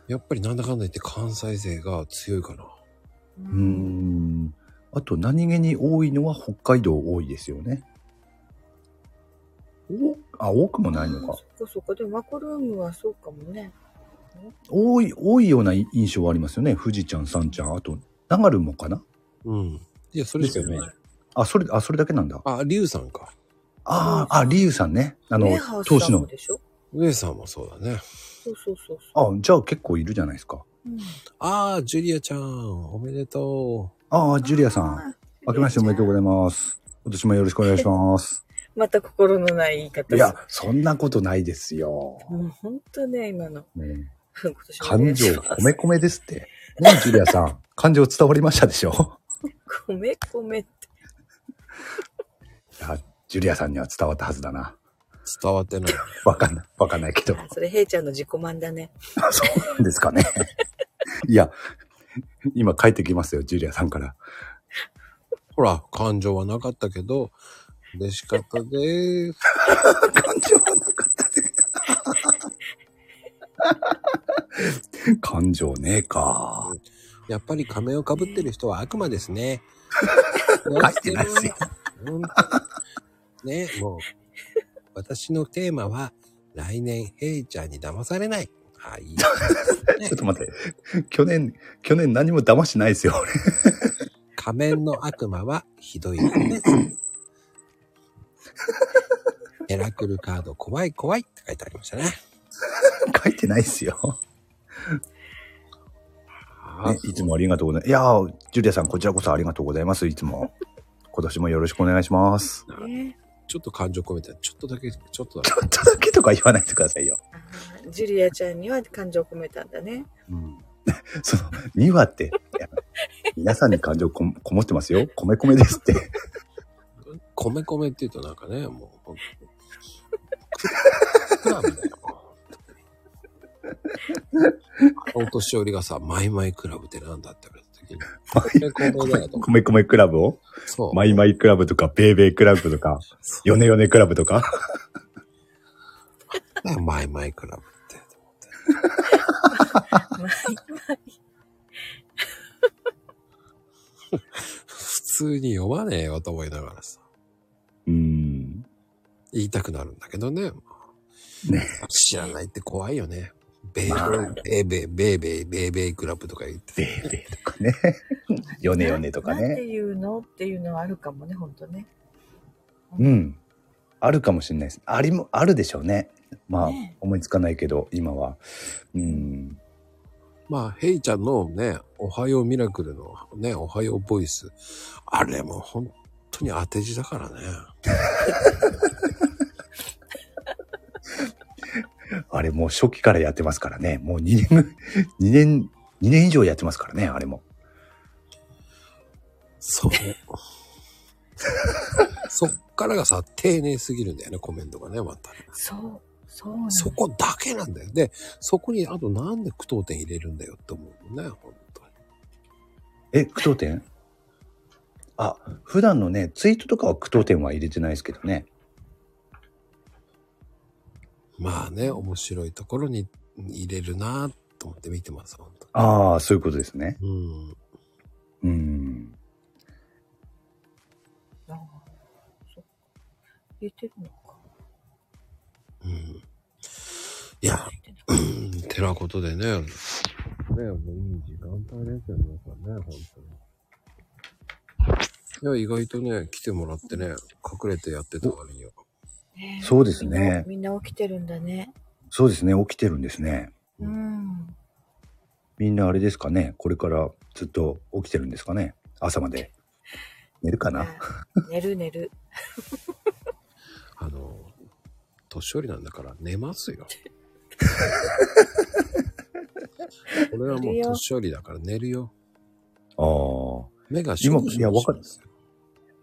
やっぱりなんだかんだ言って関西勢が強いかな。うん。あと何気に多いのは北海道多いですよね。おあ、多くもないのか。そっかそっか。でもマコルームはそうかもね。多い、多いような印象はありますよね。富士ちゃん、さんちゃん、あと、長るもかなうん。いや、それしかない。ですよあ、それ、あ、それだけなんだ。あ、リュウさんか。ああ、あ、リュウさんね。あの投資の。さんもでしょ？ウェイさんもそうだね。そうそうそうそあ、じゃあ結構いるじゃないですか。う。うんああ、ジュリアちゃん、おめでとああ、ジュリアさん。あ明けましておめでとうございまます。今年もよろしくお願いします。す。また心のない言い方いや、そんなことないですよ。もうほんとね、今の。ね、感ね情、米米ですって。ね、ジュリアさん。感情伝わりましたでしょ？米米って。ジュリアさんには伝わったはずだな。う。伝わってない。わかんない。わかんないけど。あ それ、ヘイちゃんの自己満だね。あそうなんですかね。いや、今帰ってきますよ、ジュリアさんから。ほら、感情はなかったけど、嬉しかったでーす。感情はなかったで。感情ねえか。やっぱり仮面をかぶってる人は悪魔ですね。書いてないですよ。ね、もう、私のテーマは、来年、ヘイちゃんに騙されない。はい。ちょっと待って。去年、去年何も騙してないですよ、俺。仮面の悪魔はひどいです。ヘラクルカード怖い怖いって書いてありましたね。書いてないっすよ。あね、いつもありがとうございます。いやー、ジュリアさん、こちらこそありがとうございます。いつも。今年もよろしくお願いします。ねちょっと感情込めて、ちょっとだけ、ちょっとだちょっとだけとか言わないでくださいよ。ジュリアちゃんには感情込めたんだね。うん。その、2話って、皆さんに感情ここもってますよ。米米ですって。け、米米って言うとなんかね、もう、ほんとクラブだよ。あ のお年寄りがさ、マイマイクラブってなんだって 米米クラブを？そう。マイマイクラブとか、ベイベイクラブとか、ヨネヨネクラブとか？マイマイクラブって。と思ってまあ普通に読まねえよと思いながらさ、うーん。言いたくなるんだけどね。ね。知らないって怖いよね。ベイベイ、まあベイベイ、ベイベイ、ベイベイクラブとか言って。ベイベイとかね。ヨネヨネとかなんてね。いうのっていうのはあるかもね、ほんとね。うん。あるかもしれないです。ありも、あるでしょうね。まあ、ね思いつかないけど、今は。うん。まあ、ヘイちゃんのね、おはようミラクルのね、おはようボイス。あれも本当に当て字だからね。あれもう初期からやってますからね。もう2年ぐ、2年、2年以上やってますからね、あれも。そう。そっからがさ、丁寧すぎるんだよね、コメントがね、また。そう、そうなんそこだけなんだよ。で、そこにあとなんで句読点入れるんだよって思うのね、本当に。え、句読点？あ、普段のね、ツイートとかは句読点は入れてないですけどね。まあね、面白いところに入れるなと思って見てます、本当ああ、そういうことですね。うん。うん。ああそっか。入れてるのか。うん。いや、てなことでね、ね、もういい時間帯ですよ、皆さんね、本当に。いや、意外とね、来てもらってね、隠れてやってた割には。そうですねみんな起きてるんだね。そうですね、起きてるんですね。うん。みんなあれですかね、これからずっと起きてるんですかね。朝まで。寝るかな。あ寝る寝る。あの、年寄りなんだから寝ますよ。俺はもう年寄りだから寝るよ。ああ。目がいやわかる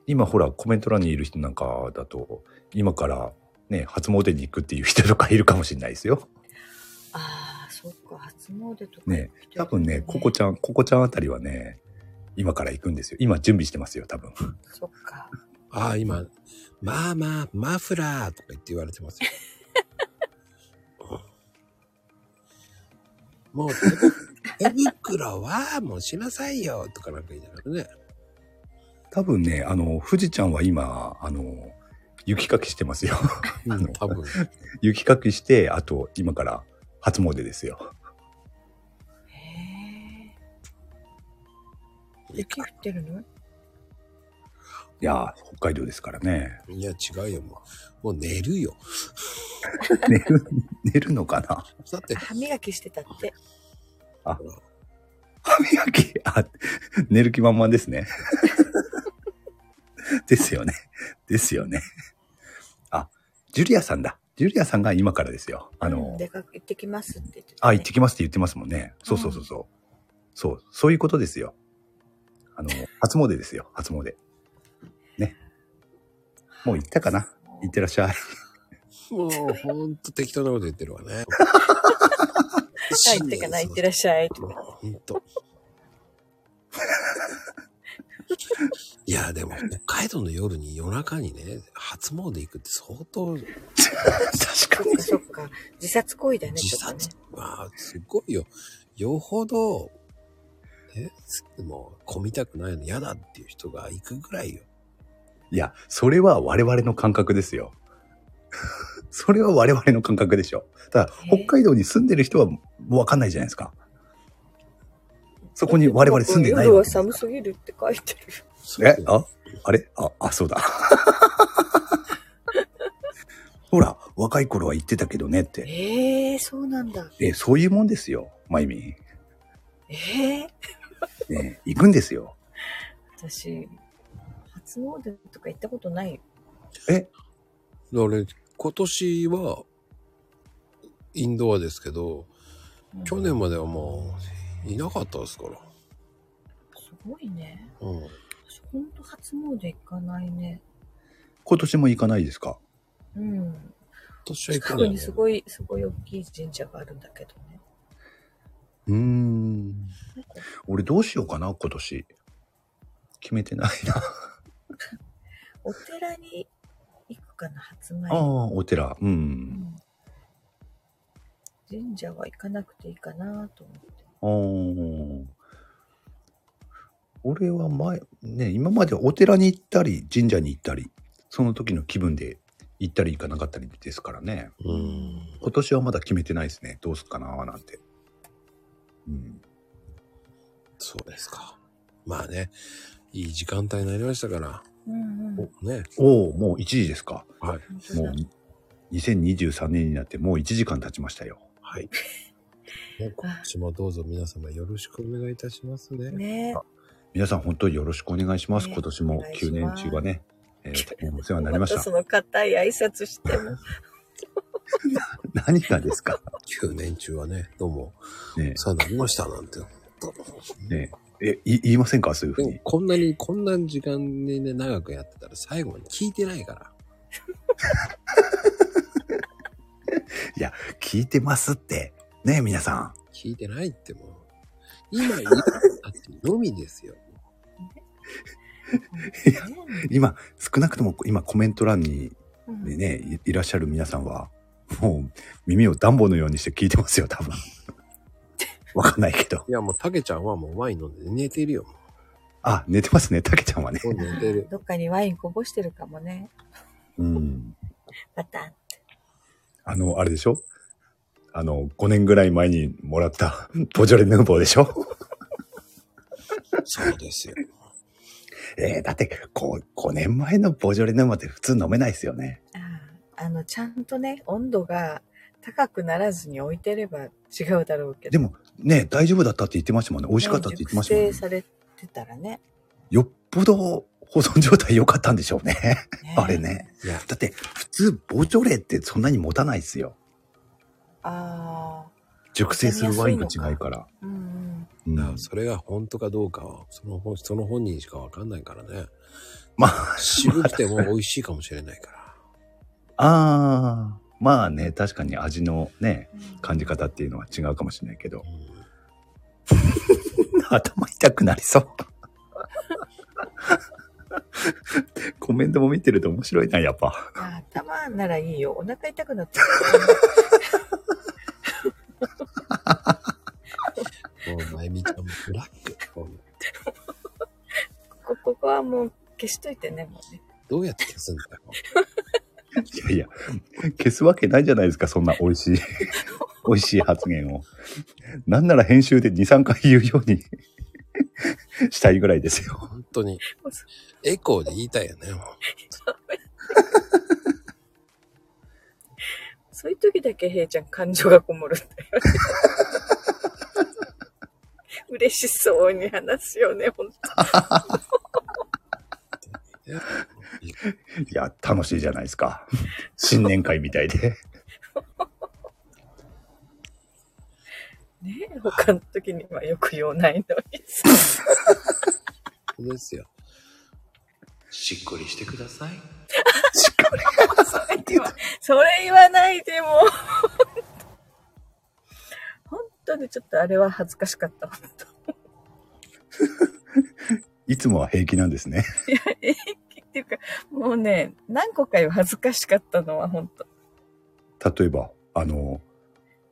今ほら、コメント欄にいる人なんかだと、今からね、初詣に行くっていう人とかいるかもしれないですよ。ああ、そっか。初詣とか。ね、多分ね、ココちゃん、ココちゃんあたりはね、今から行くんですよ。今準備してますよ、多分。そっか。ああ、今、まあまあ、マフラーとか言って言われてますよ。もう手、手袋はもうしなさいよとかなんか言いながらね。多分ね、あの、富士ちゃんは今、あの、雪かきしてますよ。あの多分。雪かきして、あと、今から初詣ですよ。へえ。雪降ってるの？いやー、北海道ですからね。いや、違うよ、もう。もう寝るよ。寝る、寝るのかな？だって、歯磨きしてたって。歯磨き、あ、寝る気満々ですね。ですよね。ですよね。あ、ジュリアさんだ。ジュリアさんが今からですよ。あの、うん出かけ行ってきますって言ってたね、あ、行ってきますって言ってますもんね。そうそうそうそう。そう、そういうことですよ。あの、初詣ですよ。初詣。ね。もう行ったかな？行ってらっしゃい。もうほんと適当なこと言ってるわね。はい、行ってかな、行ってらっしゃい。ほんと。いや、でも、北海道の夜に夜中にね、初詣行くって相当確かそっかそっか。自殺行為だね、自ちょっとね殺。。まあ、すごいよ。よほど、ね、もう、混みたくないの嫌だっていう人が行くぐらいよ。いや、それは我々の感覚ですよ。それは我々の感覚でしょ。ただ、えー北海道に住んでる人はもうわかんないじゃないですか。そこに我々住んでない夜は寒すぎるって書いてる。えああれ？あ、あ、そうだ。ほら、若い頃は言ってたけどねって。ええそうなんだ。え、そういうもんですよ、まゆみ。ええね、行くんですよ。私、初詣とか行ったことないよ。え、俺、今年は、インドアですけど、うん去年まではもう、いなかったですから。すごいね。うん。私ほんと初詣行かないね。今年も行かないですか？うん。今年は行く近くんだよねにすごい、すごい大きい神社があるんだけどね。うーん。なんか俺どうしようかな、今年。決めてないな。お寺に行くかな、初詣。ああ、お寺。う。うんん。神社は行かなくていいかなと思って。ああ。俺は前、ね、今までお寺に行ったり、神社に行ったり、その時の気分で行ったり行かなかったりですからね。うん。今年はまだ決めてないですね。どうすっかななんて。うん。そうですか。まあね、いい時間帯になりましたから、うんうん。おね。おお、もう1時ですか。はい。もう2023年になってもう1時間経ちましたよ。はい。ね今年もどうぞ皆様よろしくお願いいたしますね。ね皆さん本当によろしくお願いします。ね今年もお願いし9ます年中はね、えー大変お世話になりましたまたそ。の硬い挨拶しても。何がですか？9年中はね、どうも、ねお世話になりましたなんて。ねえ、い言いませんか？そういうふうに。こんなに、こんな時間にね、長くやってたら最後まで聞いてないから。聞いてますって。ね皆さ聞いてないってもう。今言ったってのみですよ。いやん。今、少なくとも今コメント欄にうんでね、いいらっしゃる皆さんは、もう耳を暖房のようにして聞いてますよ、多分。わかんないけど。いや、もう、たけちゃんはもうワイン飲んで寝てるよ。あ、寝てますね、たけちゃんはね。もう寝てる。どっかにワインこぼしてるかもね。うん。パタン。あの、あれでしょ？あの、5年ぐらい前にもらった ボジョレ・ヌーボーでしょ？そうですよ。えー、だって、こう、5年前のボジョレ・ヌーボーって普通飲めないですよね。あああの、ちゃんとね、温度が高くならずに置いてれば違うだろうけど。でも、ね、大丈夫だったって言ってましたもんね。美味しかったって言ってましたもんね熟成。されてたらね。よっぽど保存状態良かったんでしょうね。ねあれね。いや、だって、普通、ボジョレってそんなに持たないですよ。ああ。熟成するワインと違うから。うんうんだからそれが本当かどうかは、その本、その本人しかわかんないからね。まあ、渋くても美味しいかもしれないから。ああ、まあね、確かに味のね、うん。感じ方っていうのは違うかもしれないけどう。ん 頭痛くなりそう。コメントも見てると面白いな、やっぱ。あ頭ならいいよ。お腹痛くなってる。もう、まゆみちゃんもブラック。ほんこここはもう消しといてね、もうね。どうやって消すんだよ。いやいや、消すわけないじゃないですか、そんな美味しい、美味しい発言を。なんなら編集で2、3回言うように したいぐらいですよ。本当に。エコーで言いたいよね。もうそういう時だけ平ちゃん感情がこもるんだよね。嬉しそうに話すよね、ほんと。いや楽しいじゃないですか。新年会みたいで。ね他の時にはよく言わないのに。そうですよ。しっこりしてください。それ言わないでも。本当にちょっとあれは恥ずかしかった。本いつもは平気なんですね。当いや、平気っていうか、もうね、何個かよ恥ずかしかったのは本当。例えば、あの、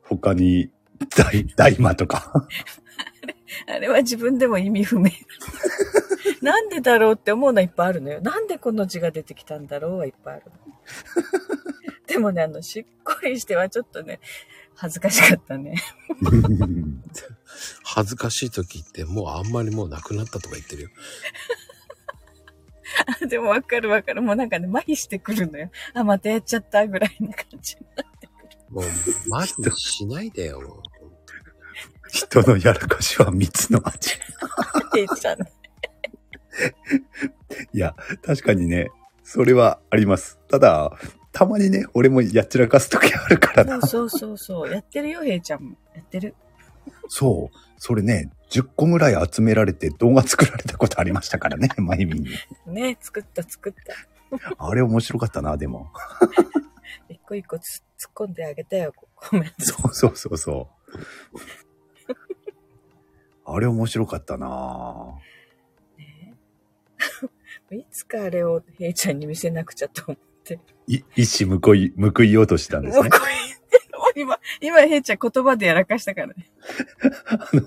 他に、大、大魔とか。あれは自分でも意味不明。なんでだろうって思うのはいっぱいあるのよ。なんでこの字が出てきたんだろうはいっぱいあるの。でもね、あの、しっこりしてはちょっとね、恥ずかしかったね。恥ずかしい時ってもうあんまりもうなくなったとか言ってるよ。でもわかるわかる。もうなんかね、麻痺してくるのよ。あ、またやっちゃったぐらいな感じ。もう、マジでしないでよ、もう。人のやらかしは蜜の味。ヘイちゃん。いや、確かにね、それはあります。ただ、たまにね、俺もやっちらかす時あるからな。そうそうそう。やってるよ、ヘイちゃんも。やってる。そう。それね、10個ぐらい集められて動画作られたことありましたからね、まゆみに。ね、作った作った。あれ面白かったな、でも。一個一個つ突っ込んであげたよ、コメント。そうそうそうそう。あれ面白かったなね いつかあれをヘイちゃんに見せなくちゃと思って。い、一矢報い、報いようとしたんですね 今、今ヘイちゃん言葉でやらかしたからね。あの、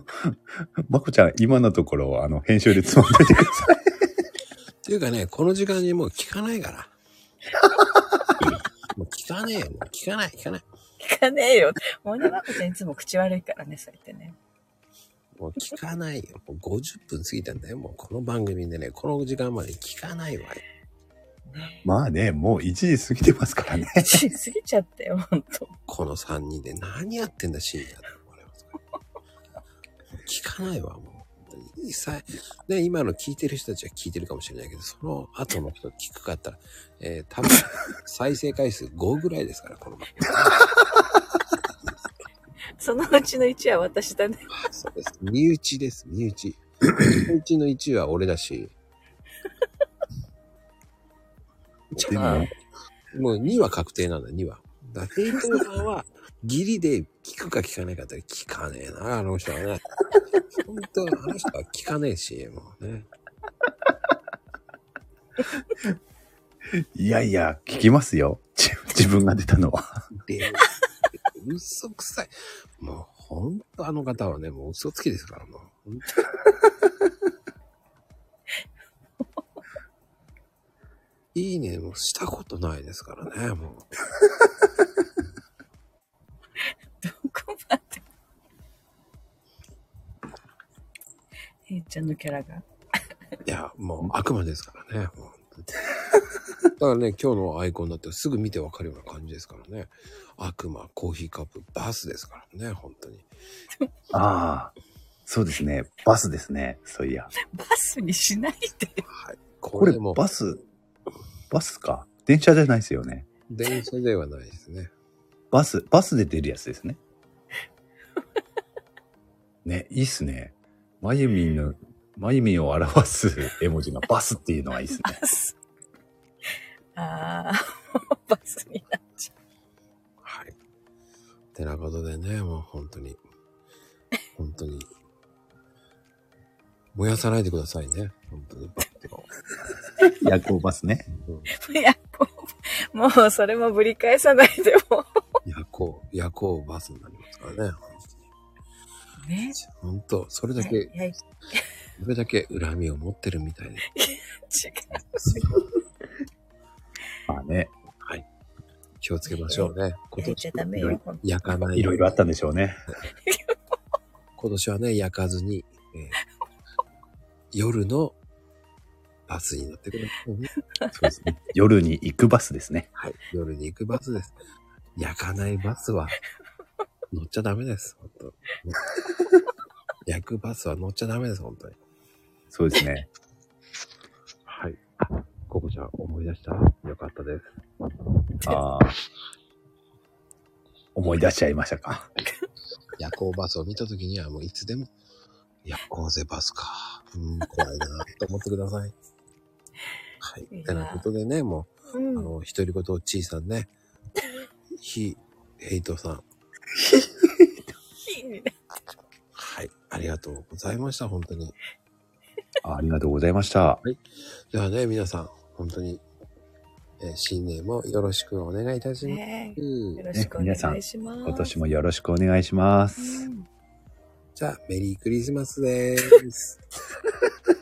まこちゃん、今のところ、あの、編集でつまんでてください。っていうかね、この時間にもう聞かないから。もう聞かねえよ。もう聞かない、聞かない。聞かねえよ。もうね、まこちゃんいつも口悪いからね、そうやってね。もう聞かないよ。もう50分過ぎたんだよ。もうこの番組でね、この時間まで聞かないわよ。まあね、もう1時過ぎてますからね。過ぎちゃったよ、ほんと。この3人で何やってんだ、深夜って思われますから。聞かないわ、もう。さね、今の聞いてる人たちは聞いてるかもしれないけど、その後の人聞くかったら、えー、多分、再生回数5ぐらいですから、この番組。そのうちの1は私だね。そうです。身内です、身内。身内の1は俺だし。じでゃあも、もう2は確定なんだ、2は。だから、ヘイトさんは、ギリで聞くか聞かないかって聞かねえな、あの人はね。本当あの人は聞かねえし、もうね。いやいや、聞きますよ。自自分が出たのは。で、嘘くさい。もう、ほんとあの方はね、もう嘘つきですから、もう。いいね、もうしたことないですからね、もう。どこまで。ヘイちゃんのキャラが。いや、もう悪魔ですからね。もうだからね、今日のアイコンだってすぐ見てわかるような感じですからね。悪魔、コーヒーカップ、バスですからね、本当に。ああ、そうですね。バスですね。そういや。バスにしないで。はい。これこれも、バス、バスか。電車じゃないですよね。電車ではないですね。バス、バスで出るやつですね。ね、いいっすね。まゆみんの、まゆみんを表す絵文字がバスっていうのはいいっすね。バス。ああ、バスになっちゃはい。てなことでね、もう本当に、本当に、燃やさないでくださいね。夜行バスね。う。いや、もう、もうそれもぶり返さないでも 夜行、夜行バスになりますからね。う。ね。本当、それだいけ、や、違う。それだけ恨みを持ってるみたいで。まあね。はい。気をつけましょうね。今やっちゃダメよ。ほんと焼かない。いろいろあったんでしょうね。今年はね、焼かずに、えー夜のバスに乗ってくださいね。そうですね。夜に行くバスですね。はい。夜に行くバスです。焼かないバスは乗っちゃダメです。本当焼くバスは乗っちゃダメです、本当に。そうですね。はい。ココちゃん思い出した？よかったです。ああ。思い出しちゃいましたか。夜行バスを見たときにはもういつでも、夜行ぜバスか。うん、怖いなと思ってください。はい。いやてなことでね、もう、うんあの、独り言をちいさんね、ひ、ヘイトさん、いいねはい。ありがとうございました、本当に。あありがとうございました。ではね、皆さん、本当に、えー新年もよろしくお願いいたします。ねよろしくおね皆さん願いします。今年もよろしくお願いします。うんじゃあ、メリークリスマスです。